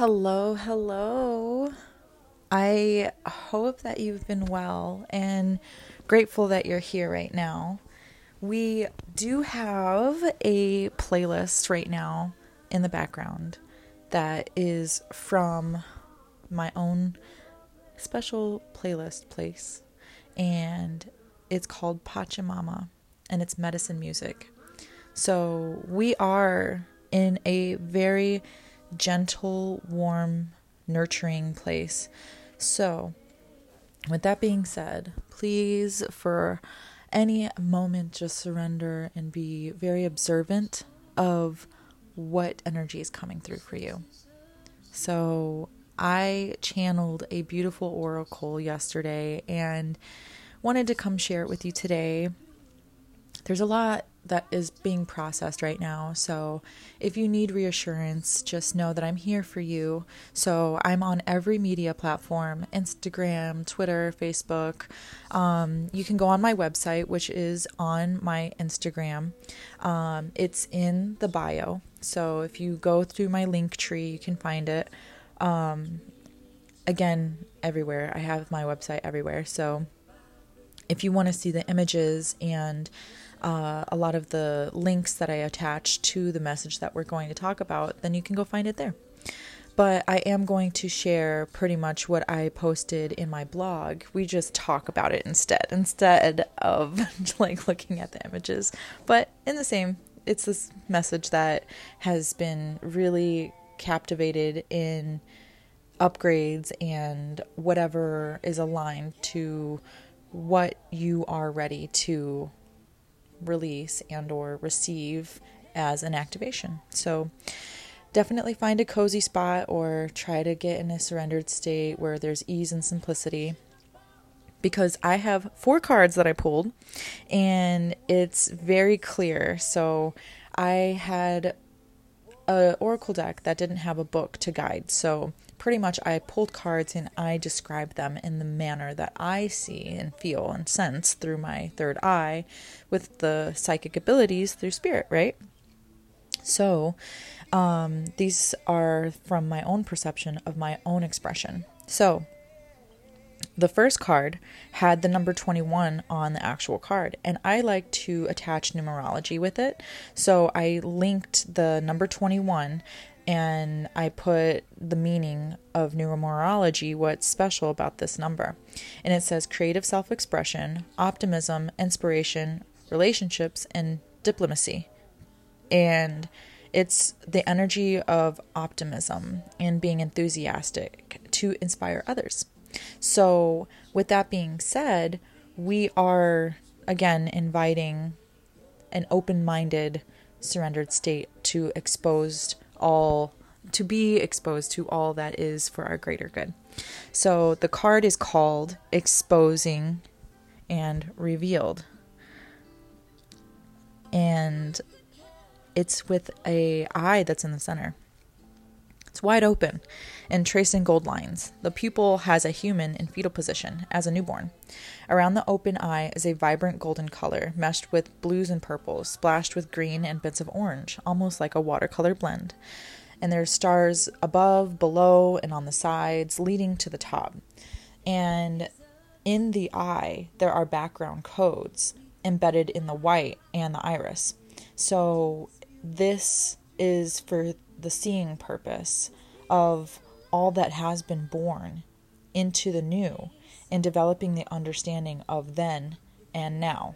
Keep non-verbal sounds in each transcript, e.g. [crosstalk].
Hello, hello. I hope that you've been well and grateful that you're here right now. We do have a playlist right now in the background that is from my own special playlist place, and it's called Pachamama and it's medicine music. So we are in a very gentle, warm, nurturing place. So, with that being said, please, for any moment, just surrender and be very observant of what energy is coming through for you. So, I channeled a beautiful oracle yesterday and wanted to come share it with you today. There's a lot that is being processed right now. So if you need reassurance, just know that I'm here for you. So I'm on every media platform Instagram, Twitter, Facebook. Um, you can go on my website, which is on my Instagram. Um, it's in the bio. So if you go through my Linktree, you can find it. Um, again, everywhere. I have my website everywhere. So if you want to see the images and uh, a lot of the links that I attach to the message that we're going to talk about, then you can go find it there. But I am going to share pretty much what I posted in my blog. We just talk about it instead, instead of [laughs] like looking at the images. But in the same, it's this message that has been really captivated in upgrades and whatever is aligned to what you are ready to release and or receive as an activation. So definitely find a cozy spot or try to get in a surrendered state where there's ease and simplicity because I have four cards that I pulled and it's very clear. So I had a oracle deck that didn't have a book to guide. So pretty much I pulled cards and I described them in the manner that I see and feel and sense through my third eye with the psychic abilities through spirit, right? So, um, these are from my own perception of my own expression. So, the first card had the number 21 on the actual card, and I like to attach numerology with it. So I linked the number 21 and I put the meaning of numerology, what's special about this number. And it says creative self expression, optimism, inspiration, relationships, and diplomacy. And it's the energy of optimism and being enthusiastic to inspire others. So, with that being said, we are again inviting an open minded, surrendered state to exposed all to be exposed to all that is for our greater good. So the card is called exposing and revealed. And it's with a eye that's in the center. It's wide open and tracing gold lines. The pupil has a human in fetal position as a newborn. Around the open eye is a vibrant golden color, meshed with blues and purples, splashed with green and bits of orange, almost like a watercolor blend. And there's stars above, below, and on the sides, leading to the top. And in the eye, there are background codes embedded in the white and the iris. So this is for the seeing purpose of all that has been born into the new and developing the understanding of then and now.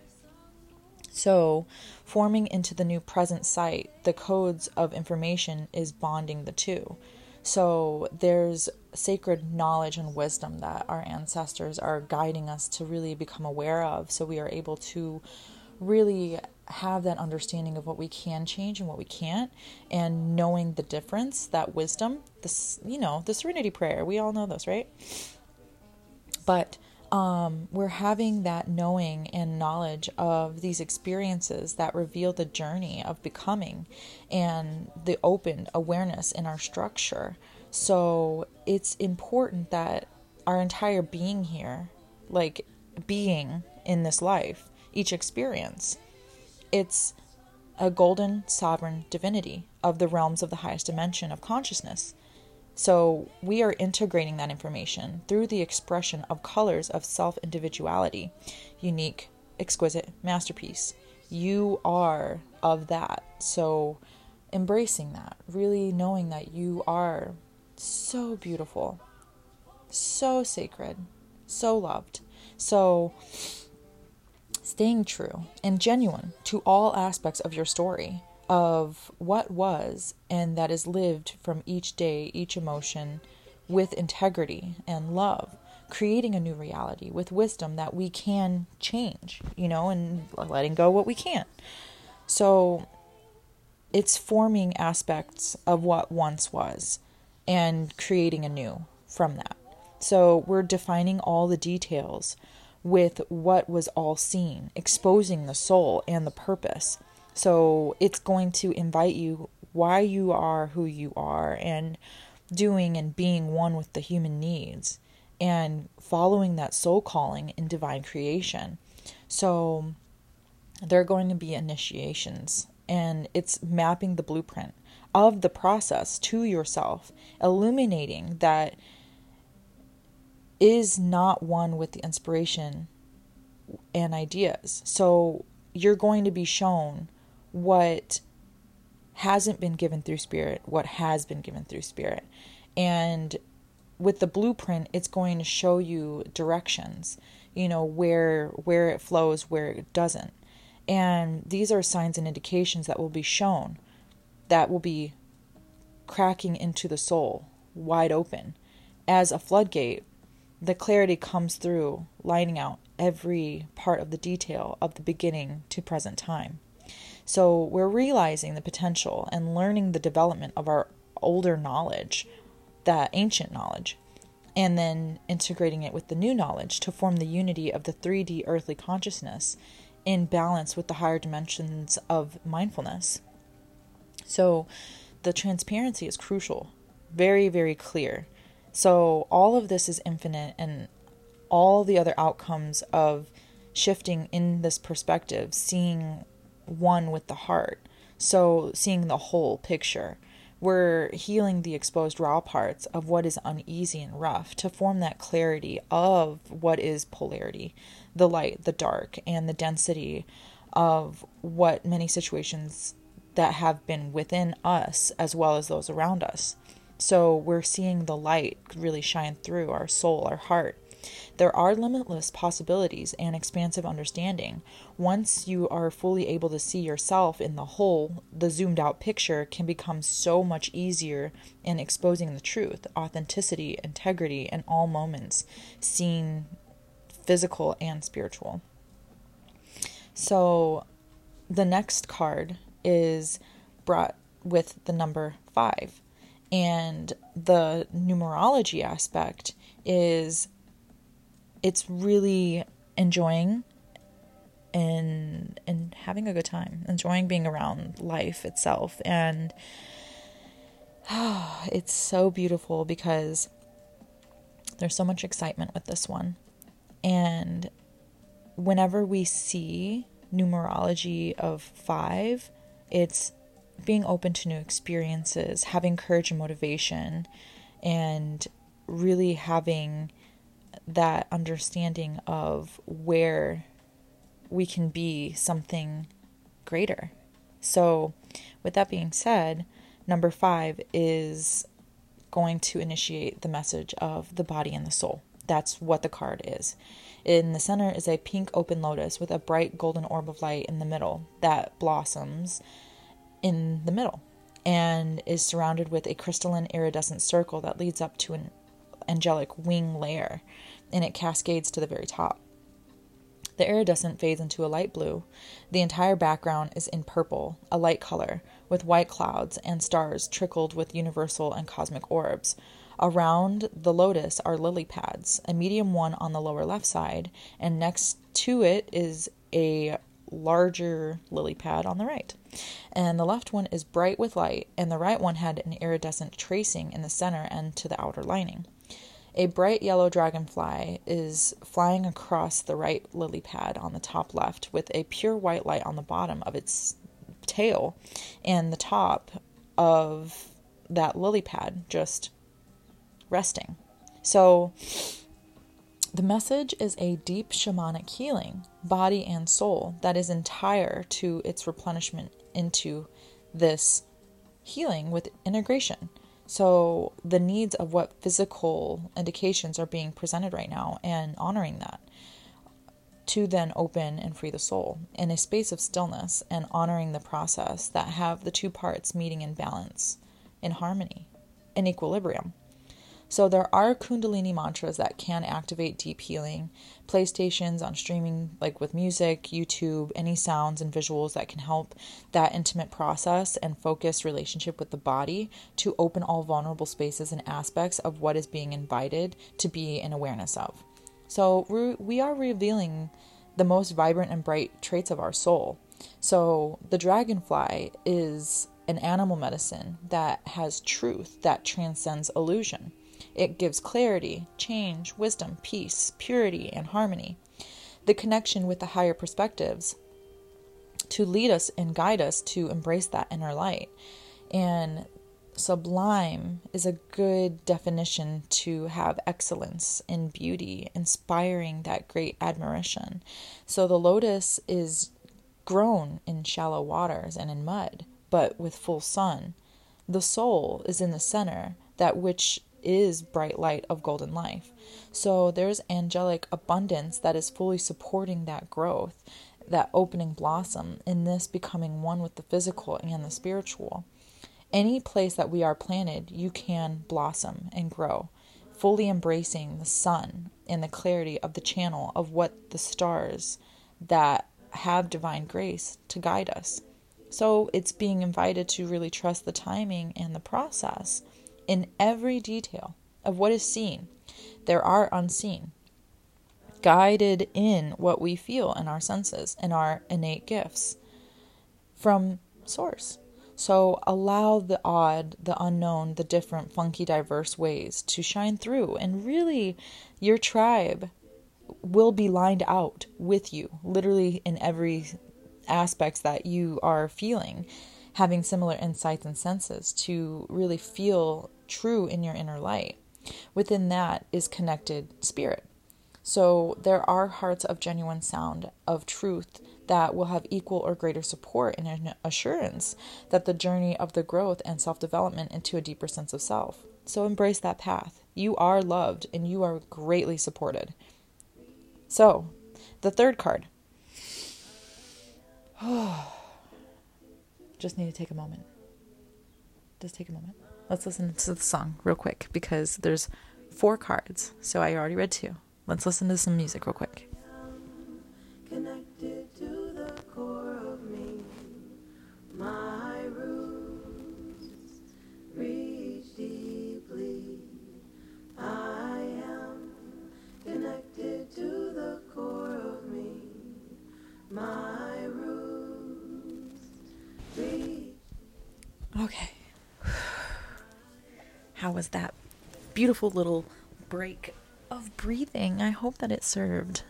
So, forming into the new present site, the codes of information is bonding the two. So, there's sacred knowledge and wisdom that our ancestors are guiding us to really become aware of so we are able to really have that understanding of what we can change and what we can't and knowing the difference that wisdom this you know the serenity prayer. We all know those right? But um, we're having that knowing and knowledge of these experiences that reveal the journey of becoming and the open awareness in our structure. So it's important that our entire being here like being in this life each experience it's a golden sovereign divinity of the realms of the highest dimension of consciousness. So we are integrating that information through the expression of colors of self individuality, unique, exquisite masterpiece. You are of that. So embracing that, really knowing that you are so beautiful, so sacred, so loved. So staying true and genuine to all aspects of your story of what was and that is lived from each day, each emotion with integrity and love, creating a new reality with wisdom that we can change, you know, and letting go what we can't. So it's forming aspects of what once was and creating a new from that. So we're defining all the details with what was all seen, exposing the soul and the purpose so it's going to invite you why you are who you are and doing and being one with the human needs and following that soul calling in divine creation. So there are going to be initiations and it's mapping the blueprint of the process to yourself, illuminating that is not one with the inspiration and ideas. So you're going to be shown what hasn't been given through spirit, what has been given through spirit. And with the blueprint, it's going to show you directions, you know, where where it flows, where it doesn't. And these are signs and indications that will be shown that will be cracking into the soul wide open as a floodgate. The clarity comes through, lining out every part of the detail of the beginning to present time. So we're realizing the potential and learning the development of our older knowledge, that ancient knowledge, and then integrating it with the new knowledge to form the unity of the 3D earthly consciousness in balance with the higher dimensions of mindfulness. So the transparency is crucial, very, very clear. So all of this is infinite, and all the other outcomes of shifting in this perspective, seeing one with the heart. So, seeing the whole picture. We're healing the exposed raw parts of what is uneasy and rough to form that clarity of what is polarity the light, the dark, and the density of what many situations that have been within us as well as those around us. So, we're seeing the light really shine through our soul, our heart, there are limitless possibilities and expansive understanding. Once you are fully able to see yourself in the whole, the zoomed out picture can become so much easier in exposing the truth, authenticity, integrity in all moments, seen physical and spiritual. So the next card is brought with the number five. And the numerology aspect is it's really enjoying and and having a good time, enjoying being around life itself and oh, [sighs] it's so beautiful because there's so much excitement with this one. And whenever we see numerology of 5, it's being open to new experiences, having courage and motivation, and really having that understanding of where we can be something greater. So, with that being said, number five is going to initiate the message of the body and the soul. That's what the card is. In the center is a pink open lotus with a bright golden orb of light in the middle that blossoms in the middle and is surrounded with a crystalline iridescent circle that leads up to an angelic wing layer and it cascades to the very top. The iridescent fades into a light blue. The entire background is in purple, a light color, with white clouds and stars trickled with universal and cosmic orbs. Around the lotus are lily pads, a medium one on the lower left side, and next to it is a larger lily pad on the right. And the left one is bright with light, and the right one had an iridescent tracing in the center and to the outer lining. A bright yellow dragonfly is flying across the right lily pad on the top left with a pure white light on the bottom of its tail and the top of that lily pad just resting. So, the message is a deep shamanic healing, body and soul, that is entire to its replenishment into this healing with integration. So, the needs of what physical indications are being presented right now and honoring that to then open and free the soul in a space of stillness and honoring the process that have the two parts meeting in balance, in harmony, in equilibrium. So there are Kundalini mantras that can activate deep healing. Playstations on streaming, like with music, YouTube, any sounds and visuals that can help that intimate process and focused relationship with the body to open all vulnerable spaces and aspects of what is being invited to be in awareness of. So we are revealing the most vibrant and bright traits of our soul. So the dragonfly is an animal medicine that has truth that transcends illusion. It gives clarity, change, wisdom, peace, purity, and harmony. The connection with the higher perspectives to lead us and guide us to embrace that inner light. And sublime is a good definition to have excellence in beauty, inspiring that great admiration. So the lotus is grown in shallow waters and in mud, but with full sun. The soul is in the center, that which is bright light of golden life. So there's angelic abundance that is fully supporting that growth, that opening blossom, in this becoming one with the physical and the spiritual any place that we are planted, you can blossom and grow, fully embracing the sun and the clarity of the channel of what the stars that have divine grace to guide us. So it's being invited to really trust the timing and the process in every detail of what is seen. There are unseen, guided in what we feel in our senses and our innate gifts from Source. So allow the odd, the unknown, the different, funky, diverse ways to shine through. And really, your tribe will be lined out with you, literally in every aspects that you are feeling, having similar insights and senses to really feel true in your inner light. Within that is connected spirit. So there are hearts of genuine sound, of truth that will have equal or greater support and an assurance that the journey of the growth and self development into a deeper sense of self. So embrace that path. You are loved and you are greatly supported. So, the third card. [sighs] Just need to take a moment. Just take a moment. Let's listen to the song real quick because there's four cards. So I already read two. Let's listen to some music real quick. Okay. How was that beautiful little break of breathing? I hope that it served.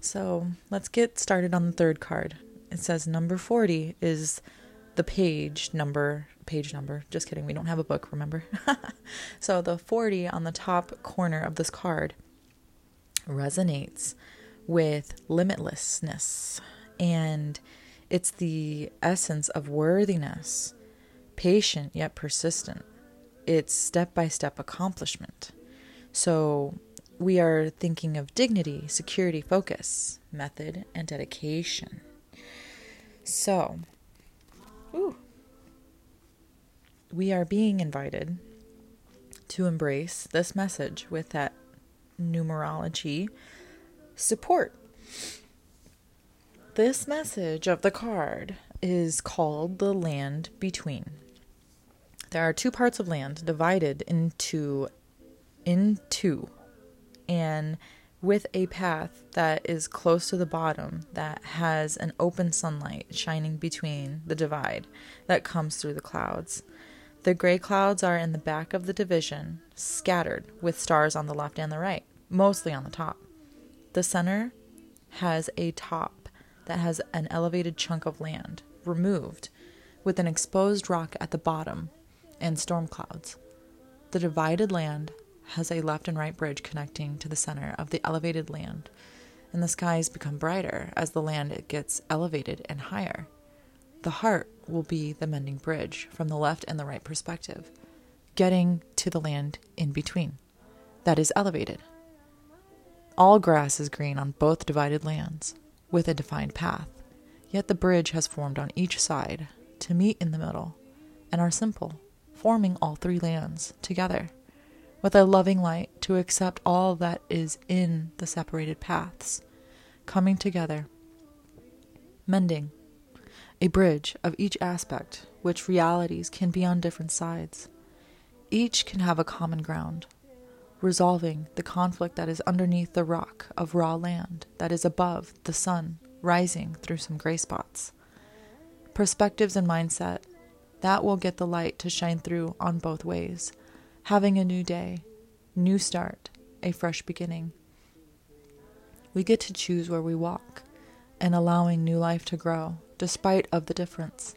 So let's get started on the third card. It says number 40 is the page number. Page number. Just kidding. We don't have a book, remember? [laughs] so the 40 on the top corner of this card resonates with limitlessness. And it's the essence of worthiness patient yet persistent. It's step by step accomplishment. So we are thinking of dignity, security, focus, method, and dedication. So, ooh, we are being invited to embrace this message with that numerology support. This message of the card is called the land between. There are two parts of land divided into into and with a path that is close to the bottom that has an open sunlight shining between the divide that comes through the clouds. The gray clouds are in the back of the division, scattered with stars on the left and the right, mostly on the top. The center has a top that has an elevated chunk of land removed with an exposed rock at the bottom and storm clouds. The divided land has a left and right bridge connecting to the center of the elevated land, and the skies become brighter as the land gets elevated and higher. The heart will be the mending bridge from the left and the right perspective, getting to the land in between that is elevated. All grass is green on both divided lands, with a defined path, yet the bridge has formed on each side to meet in the middle and are simple, forming all three lands together, with a loving light to accept all that is in the separated paths, coming together, mending, a bridge of each aspect, which realities can be on different sides. Each can have a common ground, resolving the conflict that is underneath the rock of raw land that is above the sun rising through some gray spots. Perspectives and mindset that will get the light to shine through on both ways, having a new day, new start, a fresh beginning. We get to choose where we walk and allowing new life to grow despite of the difference.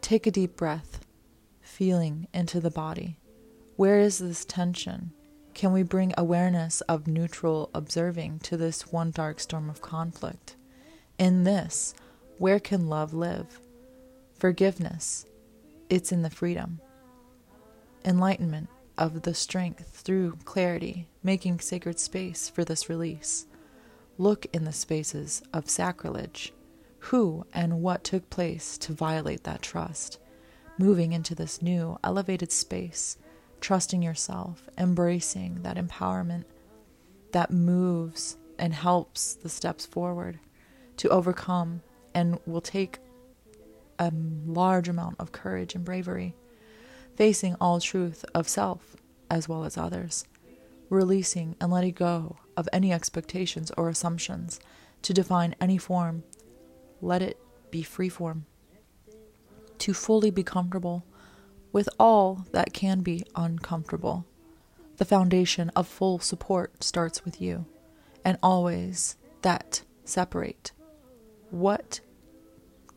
Take a deep breath, feeling into the body. Where is this tension? Can we bring awareness of neutral observing to this one dark storm of conflict? In this, where can love live? Forgiveness, it's in the freedom. Enlightenment of the strength through clarity, making sacred space for this release. Look in the spaces of sacrilege. Who and what took place to violate that trust? Moving into this new, elevated space, trusting yourself, embracing that empowerment that moves and helps the steps forward to overcome and will take a large amount of courage and bravery, facing all truth of self as well as others, releasing and letting go of any expectations or assumptions to define any form. Let it be free form. To fully be comfortable with all that can be uncomfortable. The foundation of full support starts with you, and always that separate what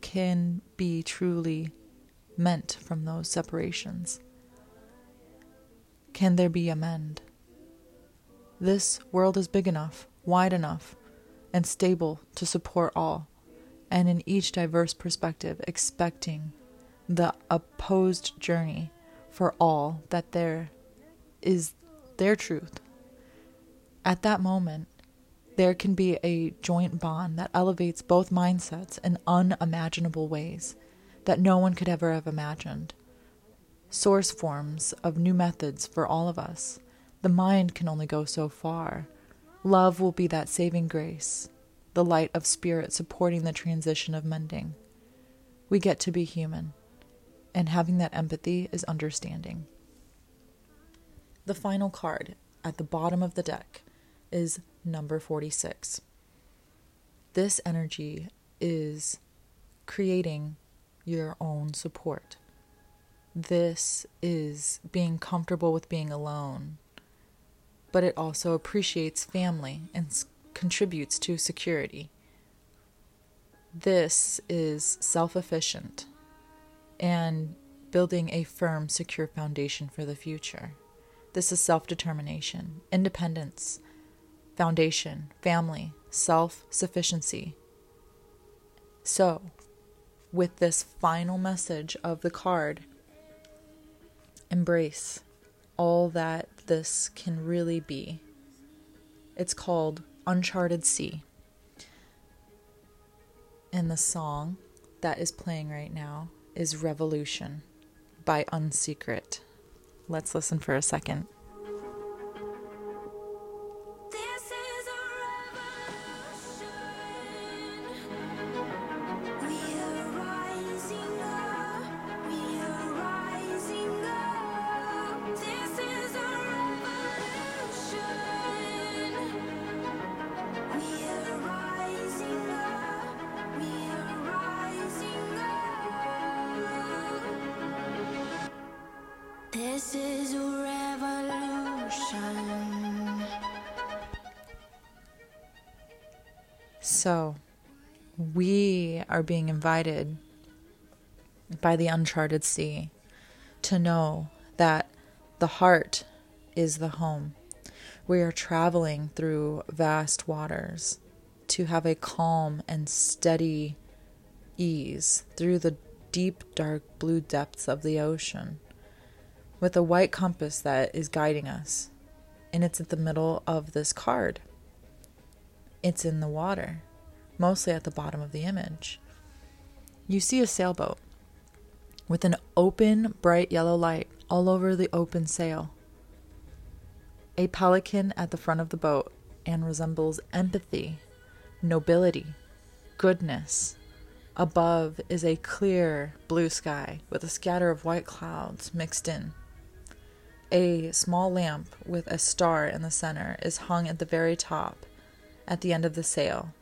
can be truly meant from those separations? Can there be amend? This world is big enough, wide enough, and stable to support all, and in each diverse perspective, expecting the opposed journey for all that there is their truth. At that moment, there can be a joint bond that elevates both mindsets in unimaginable ways that no one could ever have imagined. Source forms of new methods for all of us. The mind can only go so far. Love will be that saving grace, the light of spirit supporting the transition of mending. We get to be human, and having that empathy is understanding. The final card at the bottom of the deck is number 46. This energy is creating your own support. This is being comfortable with being alone, but it also appreciates family and contributes to security. This is self efficient and building a firm, secure foundation for the future. This is self determination, independence, foundation, family, self sufficiency. So, with this final message of the card, embrace all that this can really be. It's called Uncharted Sea. And the song that is playing right now is Revolution by Unsecret. Let's listen for a second. So, we are being invited by the uncharted sea to know that The heart is the home. We are traveling through vast waters to have a calm and steady ease through the deep, dark blue depths of the ocean with a white compass that is guiding us. And it's at the middle of this card. It's in the water, mostly at the bottom of the image. You see a sailboat with an open, bright yellow light all over the open sail. A pelican at the front of the boat and resembles empathy, nobility, goodness. Above is a clear blue sky with a scatter of white clouds mixed in. A small lamp with a star in the center is hung at the very top, at the end of the sail.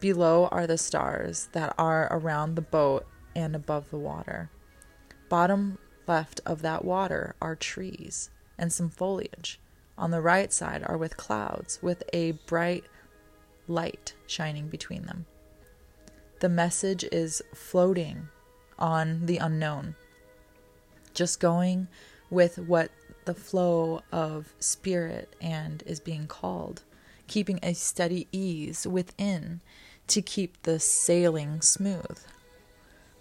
Below are the stars that are around the boat and above the water. Bottom left of that water are trees and some foliage. On the right side are with clouds with a bright light shining between them. The message is floating on the unknown, just going with what the flow of spirit and is being called, keeping a steady ease within to keep the sailing smooth.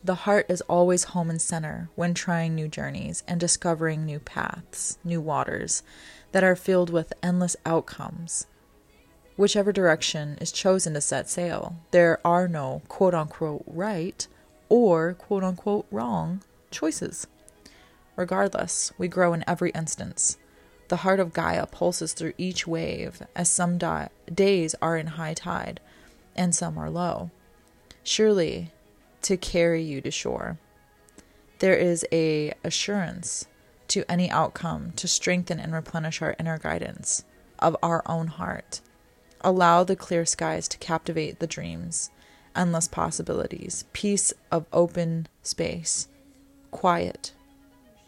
The heart is always home and center when trying new journeys and discovering new paths, new waters that are filled with endless outcomes. Whichever direction is chosen to set sail, there are no quote unquote right or quote unquote wrong choices. Regardless, we grow in every instance. The heart of Gaia pulses through each wave, as some di- days are in high tide and some are low. Surely, to carry you to shore. There is a assurance to any outcome to strengthen and replenish our inner guidance of our own heart. Allow the clear skies to captivate the dreams, endless possibilities, peace of open space, quiet,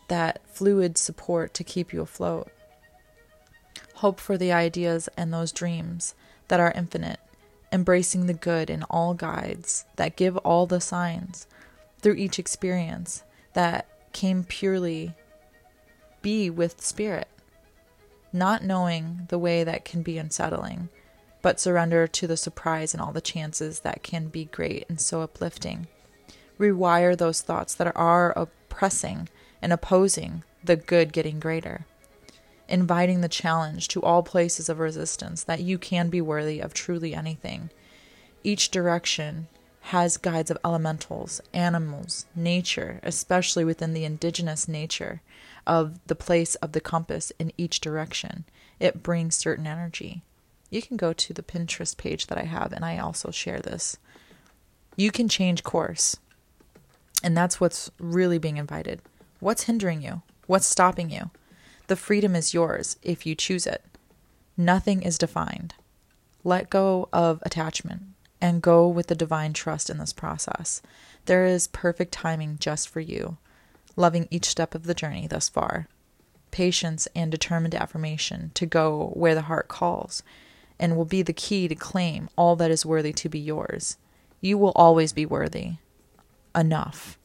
that fluid support to keep you afloat. Hope for the ideas and those dreams that are infinite, embracing the good in all guides that give all the signs through each experience that came purely be with spirit, not knowing the way that can be unsettling, but surrender to the surprise and all the chances that can be great and so uplifting. Rewire those thoughts that are oppressing and opposing the good getting greater. Inviting the challenge to all places of resistance that you can be worthy of truly anything. Each direction has guides of elementals, animals, nature, especially within the indigenous nature of the place of the compass in each direction. It brings certain energy. You can go to the Pinterest page that I have, and I also share this. You can change course, and that's what's really being invited. What's hindering you? What's stopping you? The freedom is yours if you choose it. Nothing is defined. Let go of attachment and go with the divine trust in this process. There is perfect timing just for you, loving each step of the journey thus far. Patience and determined affirmation to go where the heart calls, and will be the key to claim all that is worthy to be yours. You will always be worthy. Enough,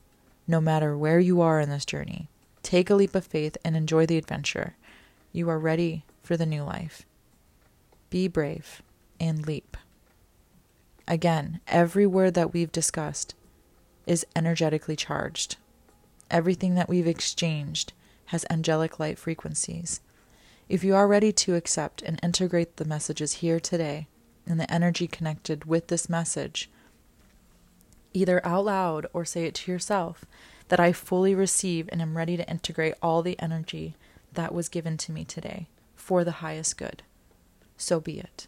no matter where you are in this journey. Take a leap of faith and enjoy the adventure. You are ready for the new life. Be brave and leap. Again, every word that we've discussed is energetically charged. Everything that we've exchanged has angelic light frequencies. If you are ready to accept and integrate the messages here today and the energy connected with this message, either out loud or say it to yourself, that I fully receive and am ready to integrate all the energy that was given to me today for the highest good. So be it.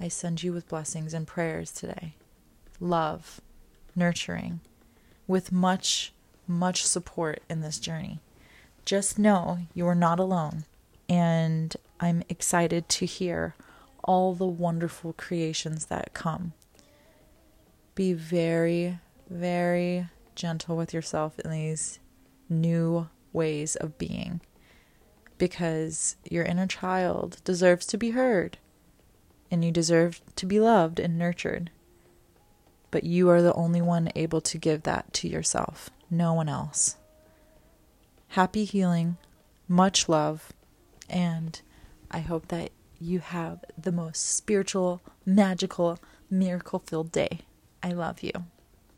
I send you with blessings and prayers today. Love, nurturing, with much, much support in this journey. Just know you are not alone, and I'm excited to hear all the wonderful creations that come. Be very, very gentle with yourself in these new ways of being because your inner child deserves to be heard and you deserve to be loved and nurtured. But you are the only one able to give that to yourself, no one else. happy healing, much love, and I hope that you have the most spiritual, magical, miracle filled day. I love you.